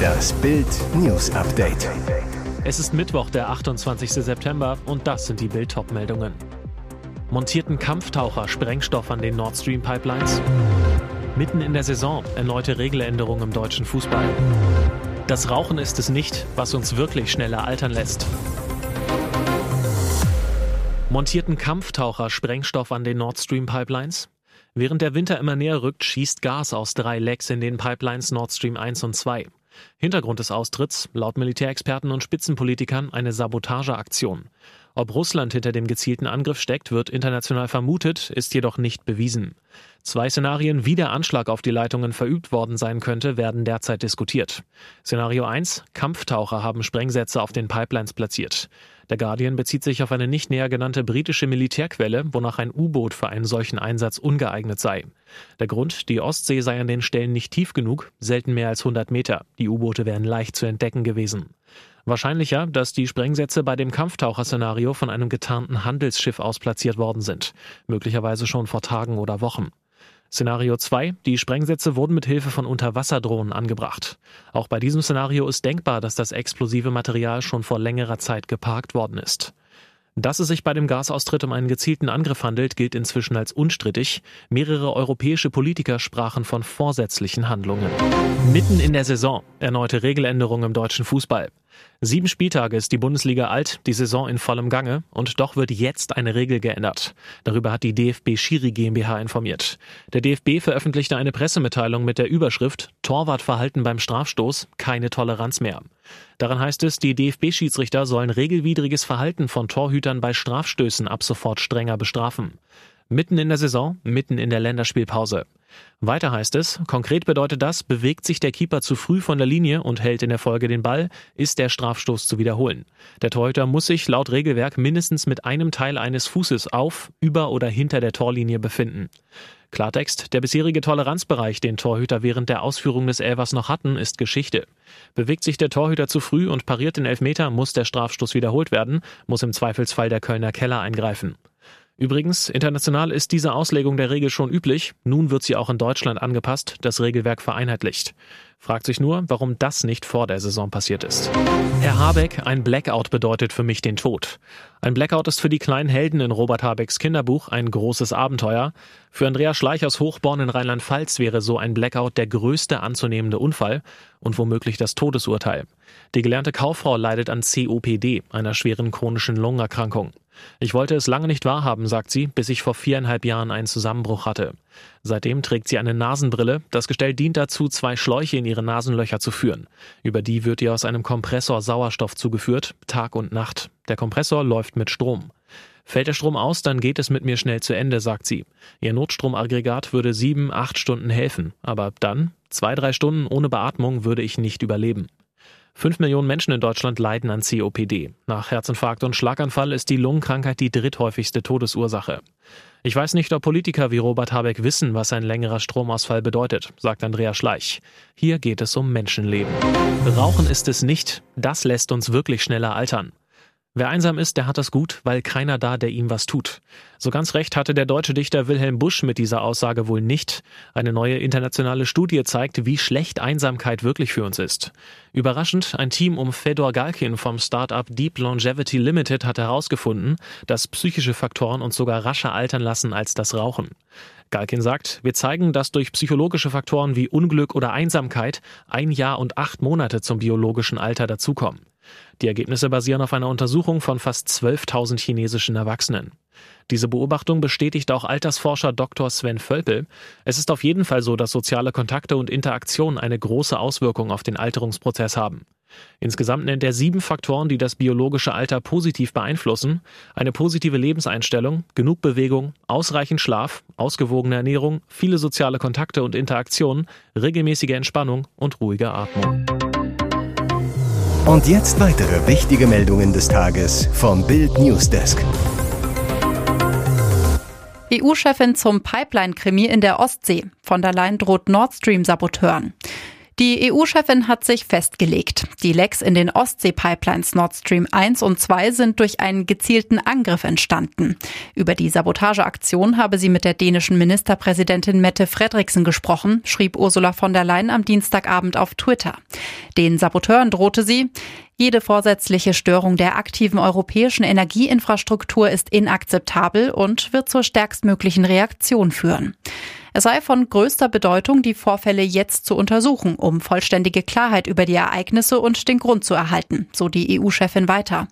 Das Bild News Update. Es ist Mittwoch, der 28. September und das sind die Bild meldungen Montierten Kampftaucher Sprengstoff an den Nord Stream Pipelines? Mitten in der Saison erneute Regeländerung im deutschen Fußball. Das Rauchen ist es nicht, was uns wirklich schneller altern lässt. Montierten Kampftaucher Sprengstoff an den Nord Stream Pipelines? Während der Winter immer näher rückt, schießt Gas aus drei Lecks in den Pipelines Nord Stream 1 und 2. Hintergrund des Austritts, laut Militärexperten und Spitzenpolitikern, eine Sabotageaktion. Ob Russland hinter dem gezielten Angriff steckt, wird international vermutet, ist jedoch nicht bewiesen. Zwei Szenarien, wie der Anschlag auf die Leitungen verübt worden sein könnte, werden derzeit diskutiert. Szenario 1. Kampftaucher haben Sprengsätze auf den Pipelines platziert. Der Guardian bezieht sich auf eine nicht näher genannte britische Militärquelle, wonach ein U-Boot für einen solchen Einsatz ungeeignet sei. Der Grund, die Ostsee sei an den Stellen nicht tief genug, selten mehr als 100 Meter. Die U-Boote wären leicht zu entdecken gewesen. Wahrscheinlicher, dass die Sprengsätze bei dem Kampftaucherszenario von einem getarnten Handelsschiff aus platziert worden sind, möglicherweise schon vor Tagen oder Wochen. Szenario 2. Die Sprengsätze wurden mit Hilfe von Unterwasserdrohnen angebracht. Auch bei diesem Szenario ist denkbar, dass das explosive Material schon vor längerer Zeit geparkt worden ist. Dass es sich bei dem Gasaustritt um einen gezielten Angriff handelt, gilt inzwischen als unstrittig. Mehrere europäische Politiker sprachen von vorsätzlichen Handlungen. Mitten in der Saison erneute Regeländerungen im deutschen Fußball. Sieben Spieltage ist die Bundesliga alt, die Saison in vollem Gange und doch wird jetzt eine Regel geändert. Darüber hat die DFB Schiri GmbH informiert. Der DFB veröffentlichte eine Pressemitteilung mit der Überschrift Torwartverhalten beim Strafstoß, keine Toleranz mehr. Darin heißt es, die DFB-Schiedsrichter sollen regelwidriges Verhalten von Torhütern bei Strafstößen ab sofort strenger bestrafen. Mitten in der Saison, mitten in der Länderspielpause. Weiter heißt es, konkret bedeutet das, bewegt sich der Keeper zu früh von der Linie und hält in der Folge den Ball, ist der Strafstoß zu wiederholen. Der Torhüter muss sich laut Regelwerk mindestens mit einem Teil eines Fußes auf, über oder hinter der Torlinie befinden. Klartext, der bisherige Toleranzbereich, den Torhüter während der Ausführung des Elvers noch hatten, ist Geschichte. Bewegt sich der Torhüter zu früh und pariert den Elfmeter, muss der Strafstoß wiederholt werden, muss im Zweifelsfall der Kölner Keller eingreifen. Übrigens, international ist diese Auslegung der Regel schon üblich. Nun wird sie auch in Deutschland angepasst, das Regelwerk vereinheitlicht. Fragt sich nur, warum das nicht vor der Saison passiert ist. Herr Habeck, ein Blackout bedeutet für mich den Tod. Ein Blackout ist für die kleinen Helden in Robert Habecks Kinderbuch ein großes Abenteuer. Für Andrea Schleich aus Hochborn in Rheinland-Pfalz wäre so ein Blackout der größte anzunehmende Unfall und womöglich das Todesurteil. Die gelernte Kauffrau leidet an COPD, einer schweren chronischen Lungenerkrankung. Ich wollte es lange nicht wahrhaben, sagt sie, bis ich vor viereinhalb Jahren einen Zusammenbruch hatte. Seitdem trägt sie eine Nasenbrille. Das Gestell dient dazu, zwei Schläuche in ihre Nasenlöcher zu führen. Über die wird ihr aus einem Kompressor Sauerstoff zugeführt, Tag und Nacht. Der Kompressor läuft mit Strom. Fällt der Strom aus, dann geht es mit mir schnell zu Ende, sagt sie. Ihr Notstromaggregat würde sieben, acht Stunden helfen. Aber dann, zwei, drei Stunden ohne Beatmung, würde ich nicht überleben. Fünf Millionen Menschen in Deutschland leiden an COPD. Nach Herzinfarkt und Schlaganfall ist die Lungenkrankheit die dritthäufigste Todesursache. Ich weiß nicht, ob Politiker wie Robert Habeck wissen, was ein längerer Stromausfall bedeutet, sagt Andrea Schleich. Hier geht es um Menschenleben. Rauchen ist es nicht. Das lässt uns wirklich schneller altern. Wer einsam ist, der hat das gut, weil keiner da, der ihm was tut. So ganz recht hatte der deutsche Dichter Wilhelm Busch mit dieser Aussage wohl nicht. Eine neue internationale Studie zeigt, wie schlecht Einsamkeit wirklich für uns ist. Überraschend, ein Team um Fedor Galkin vom Startup Deep Longevity Limited hat herausgefunden, dass psychische Faktoren uns sogar rascher altern lassen als das Rauchen. Galkin sagt, wir zeigen, dass durch psychologische Faktoren wie Unglück oder Einsamkeit ein Jahr und acht Monate zum biologischen Alter dazukommen. Die Ergebnisse basieren auf einer Untersuchung von fast 12.000 chinesischen Erwachsenen. Diese Beobachtung bestätigt auch Altersforscher Dr. Sven Völpel. Es ist auf jeden Fall so, dass soziale Kontakte und Interaktion eine große Auswirkung auf den Alterungsprozess haben. Insgesamt nennt er sieben Faktoren, die das biologische Alter positiv beeinflussen. Eine positive Lebenseinstellung, genug Bewegung, ausreichend Schlaf, ausgewogene Ernährung, viele soziale Kontakte und Interaktionen, regelmäßige Entspannung und ruhige Atmung. Und jetzt weitere wichtige Meldungen des Tages vom Bild Newsdesk. EU-Chefin zum Pipeline-Krimi in der Ostsee. Von der Leyen droht Nord Stream-Saboteuren. Die EU-Chefin hat sich festgelegt. Die Lecks in den Ostsee-Pipelines Nord Stream 1 und 2 sind durch einen gezielten Angriff entstanden. Über die Sabotageaktion habe sie mit der dänischen Ministerpräsidentin Mette Frederiksen gesprochen, schrieb Ursula von der Leyen am Dienstagabend auf Twitter. Den Saboteuren drohte sie, jede vorsätzliche Störung der aktiven europäischen Energieinfrastruktur ist inakzeptabel und wird zur stärkstmöglichen Reaktion führen. Es sei von größter Bedeutung, die Vorfälle jetzt zu untersuchen, um vollständige Klarheit über die Ereignisse und den Grund zu erhalten, so die EU-Chefin weiter.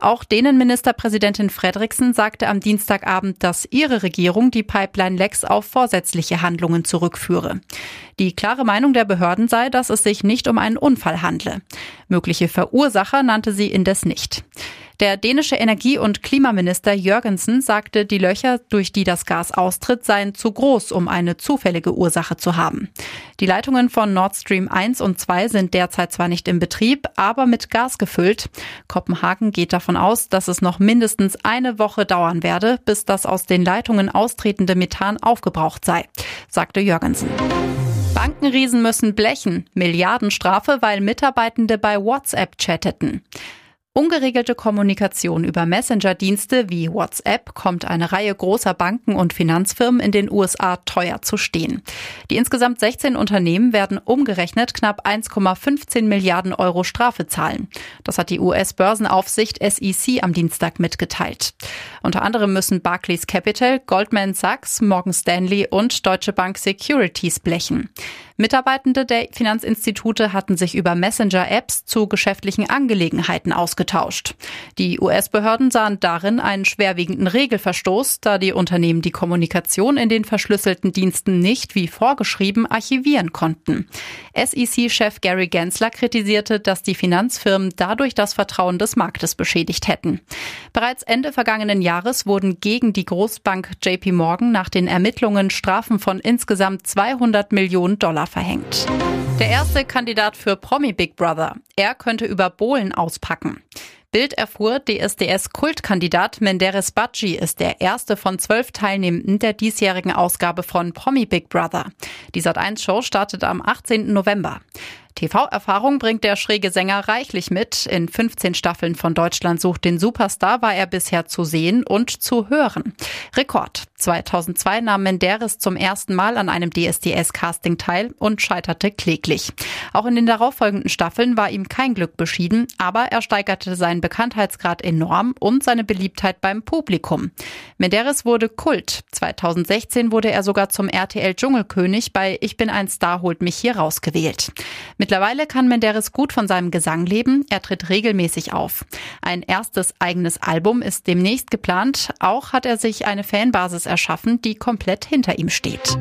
Auch denen Ministerpräsidentin Frederiksen sagte am Dienstagabend, dass ihre Regierung die Pipeline-Lecks auf vorsätzliche Handlungen zurückführe. Die klare Meinung der Behörden sei, dass es sich nicht um einen Unfall handle. Mögliche Verursacher nannte sie indes nicht. Der dänische Energie- und Klimaminister Jürgensen sagte, die Löcher, durch die das Gas austritt, seien zu groß, um eine zufällige Ursache zu haben. Die Leitungen von Nord Stream 1 und 2 sind derzeit zwar nicht in Betrieb, aber mit Gas gefüllt. Kopenhagen geht davon aus, dass es noch mindestens eine Woche dauern werde, bis das aus den Leitungen austretende Methan aufgebraucht sei, sagte Jürgensen. Bankenriesen müssen blechen. Milliardenstrafe, weil Mitarbeitende bei WhatsApp chatteten. Ungeregelte Kommunikation über Messenger-Dienste wie WhatsApp kommt eine Reihe großer Banken und Finanzfirmen in den USA teuer zu stehen. Die insgesamt 16 Unternehmen werden umgerechnet knapp 1,15 Milliarden Euro Strafe zahlen. Das hat die US-Börsenaufsicht SEC am Dienstag mitgeteilt. Unter anderem müssen Barclays Capital, Goldman Sachs, Morgan Stanley und Deutsche Bank Securities blechen. Mitarbeitende der Finanzinstitute hatten sich über Messenger-Apps zu geschäftlichen Angelegenheiten ausgetauscht. Die US-Behörden sahen darin einen schwerwiegenden Regelverstoß, da die Unternehmen die Kommunikation in den verschlüsselten Diensten nicht wie vorgeschrieben archivieren konnten. SEC-Chef Gary Gensler kritisierte, dass die Finanzfirmen dadurch das Vertrauen des Marktes beschädigt hätten. Bereits Ende vergangenen Jahres wurden gegen die Großbank JP Morgan nach den Ermittlungen Strafen von insgesamt 200 Millionen Dollar verhängt. Der erste Kandidat für Promi Big Brother. Er könnte über Bohlen auspacken. Bild erfuhr, DSDS-Kultkandidat Menderes Badji ist der erste von zwölf Teilnehmenden der diesjährigen Ausgabe von Promi Big Brother. Die Sat1-Show startet am 18. November. TV-Erfahrung bringt der schräge Sänger reichlich mit. In 15 Staffeln von Deutschland sucht den Superstar war er bisher zu sehen und zu hören. Rekord. 2002 nahm Menderes zum ersten Mal an einem DSDS-Casting teil und scheiterte kläglich. Auch in den darauffolgenden Staffeln war ihm kein Glück beschieden, aber er steigerte seinen Bekanntheitsgrad enorm und seine Beliebtheit beim Publikum. Menderes wurde Kult. 2016 wurde er sogar zum RTL Dschungelkönig bei Ich bin ein Star holt mich hier rausgewählt. Mit Mittlerweile kann Menderes gut von seinem Gesang leben. Er tritt regelmäßig auf. Ein erstes eigenes Album ist demnächst geplant. Auch hat er sich eine Fanbasis erschaffen, die komplett hinter ihm steht.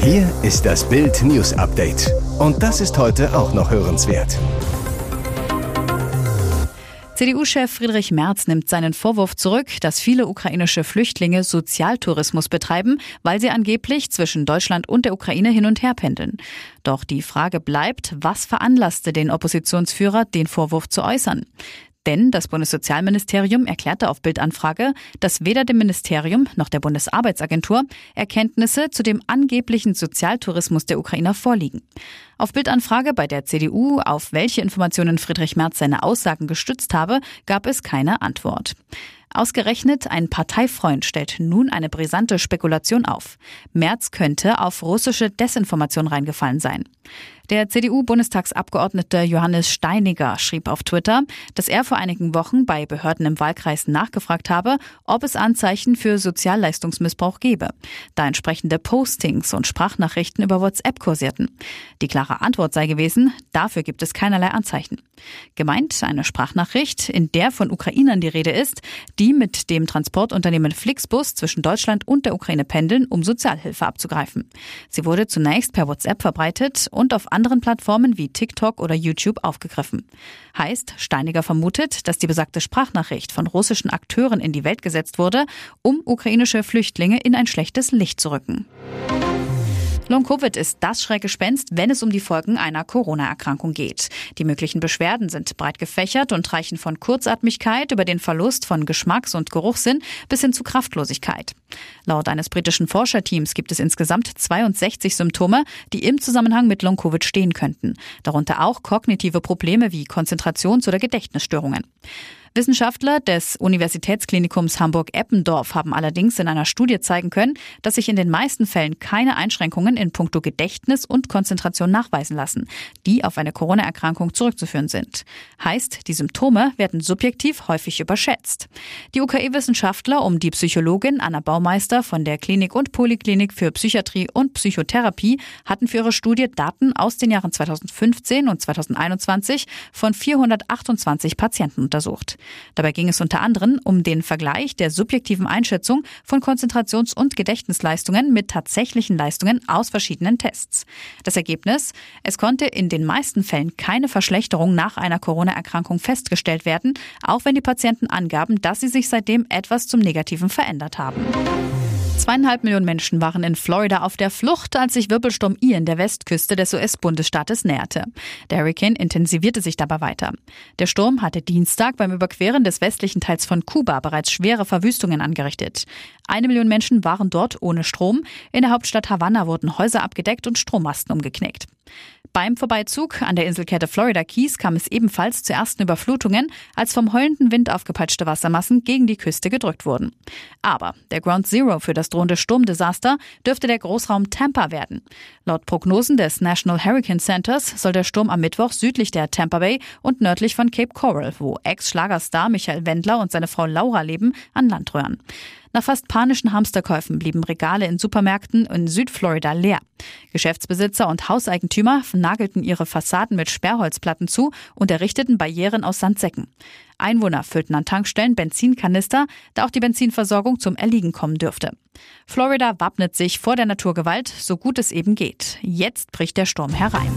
Hier ist das Bild News Update. Und das ist heute auch noch hörenswert. CDU-Chef Friedrich Merz nimmt seinen Vorwurf zurück, dass viele ukrainische Flüchtlinge Sozialtourismus betreiben, weil sie angeblich zwischen Deutschland und der Ukraine hin und her pendeln. Doch die Frage bleibt, was veranlasste den Oppositionsführer, den Vorwurf zu äußern? Denn das Bundessozialministerium erklärte auf Bildanfrage, dass weder dem Ministerium noch der Bundesarbeitsagentur Erkenntnisse zu dem angeblichen Sozialtourismus der Ukrainer vorliegen. Auf Bildanfrage bei der CDU, auf welche Informationen Friedrich Merz seine Aussagen gestützt habe, gab es keine Antwort. Ausgerechnet ein Parteifreund stellt nun eine brisante Spekulation auf. Merz könnte auf russische Desinformation reingefallen sein. Der CDU-Bundestagsabgeordnete Johannes Steiniger schrieb auf Twitter, dass er vor einigen Wochen bei Behörden im Wahlkreis nachgefragt habe, ob es Anzeichen für Sozialleistungsmissbrauch gebe, da entsprechende Postings und Sprachnachrichten über WhatsApp kursierten. Die klare Antwort sei gewesen, dafür gibt es keinerlei Anzeichen. Gemeint eine Sprachnachricht, in der von Ukrainern die Rede ist, die mit dem Transportunternehmen Flixbus zwischen Deutschland und der Ukraine pendeln, um Sozialhilfe abzugreifen. Sie wurde zunächst per WhatsApp verbreitet und auf anderen Plattformen wie TikTok oder YouTube aufgegriffen. Heißt, Steiniger vermutet, dass die besagte Sprachnachricht von russischen Akteuren in die Welt gesetzt wurde, um ukrainische Flüchtlinge in ein schlechtes Licht zu rücken. Long-Covid ist das Schreckgespenst, wenn es um die Folgen einer Corona-Erkrankung geht. Die möglichen Beschwerden sind breit gefächert und reichen von Kurzatmigkeit über den Verlust von Geschmacks- und Geruchssinn bis hin zu Kraftlosigkeit. Laut eines britischen Forscherteams gibt es insgesamt 62 Symptome, die im Zusammenhang mit Long-Covid stehen könnten. Darunter auch kognitive Probleme wie Konzentrations- oder Gedächtnisstörungen. Wissenschaftler des Universitätsklinikums Hamburg-Eppendorf haben allerdings in einer Studie zeigen können, dass sich in den meisten Fällen keine Einschränkungen in puncto Gedächtnis und Konzentration nachweisen lassen, die auf eine Corona-Erkrankung zurückzuführen sind. Heißt, die Symptome werden subjektiv häufig überschätzt. Die UKE-Wissenschaftler um die Psychologin Anna Baumeister von der Klinik und Poliklinik für Psychiatrie und Psychotherapie hatten für ihre Studie Daten aus den Jahren 2015 und 2021 von 428 Patienten untersucht. Dabei ging es unter anderem um den Vergleich der subjektiven Einschätzung von Konzentrations- und Gedächtnisleistungen mit tatsächlichen Leistungen aus verschiedenen Tests. Das Ergebnis? Es konnte in den meisten Fällen keine Verschlechterung nach einer Corona-Erkrankung festgestellt werden, auch wenn die Patienten angaben, dass sie sich seitdem etwas zum Negativen verändert haben. Zweieinhalb Millionen Menschen waren in Florida auf der Flucht, als sich Wirbelsturm Ian der Westküste des US-Bundesstaates näherte. Der Hurricane intensivierte sich dabei weiter. Der Sturm hatte Dienstag beim Überqueren des westlichen Teils von Kuba bereits schwere Verwüstungen angerichtet. Eine Million Menschen waren dort ohne Strom. In der Hauptstadt Havanna wurden Häuser abgedeckt und Strommasten umgeknickt. Beim Vorbeizug an der Inselkette Florida Keys kam es ebenfalls zu ersten Überflutungen, als vom heulenden Wind aufgepeitschte Wassermassen gegen die Küste gedrückt wurden. Aber der Ground Zero für das drohende Sturmdesaster dürfte der Großraum Tampa werden. Laut Prognosen des National Hurricane Centers soll der Sturm am Mittwoch südlich der Tampa Bay und nördlich von Cape Coral, wo Ex-Schlagerstar Michael Wendler und seine Frau Laura leben, an Land rühren. Nach fast panischen Hamsterkäufen blieben Regale in Supermärkten in Südflorida leer. Geschäftsbesitzer und Hauseigentümer nagelten ihre Fassaden mit Sperrholzplatten zu und errichteten Barrieren aus Sandsäcken. Einwohner füllten an Tankstellen Benzinkanister, da auch die Benzinversorgung zum Erliegen kommen dürfte. Florida wappnet sich vor der Naturgewalt, so gut es eben geht. Jetzt bricht der Sturm herein.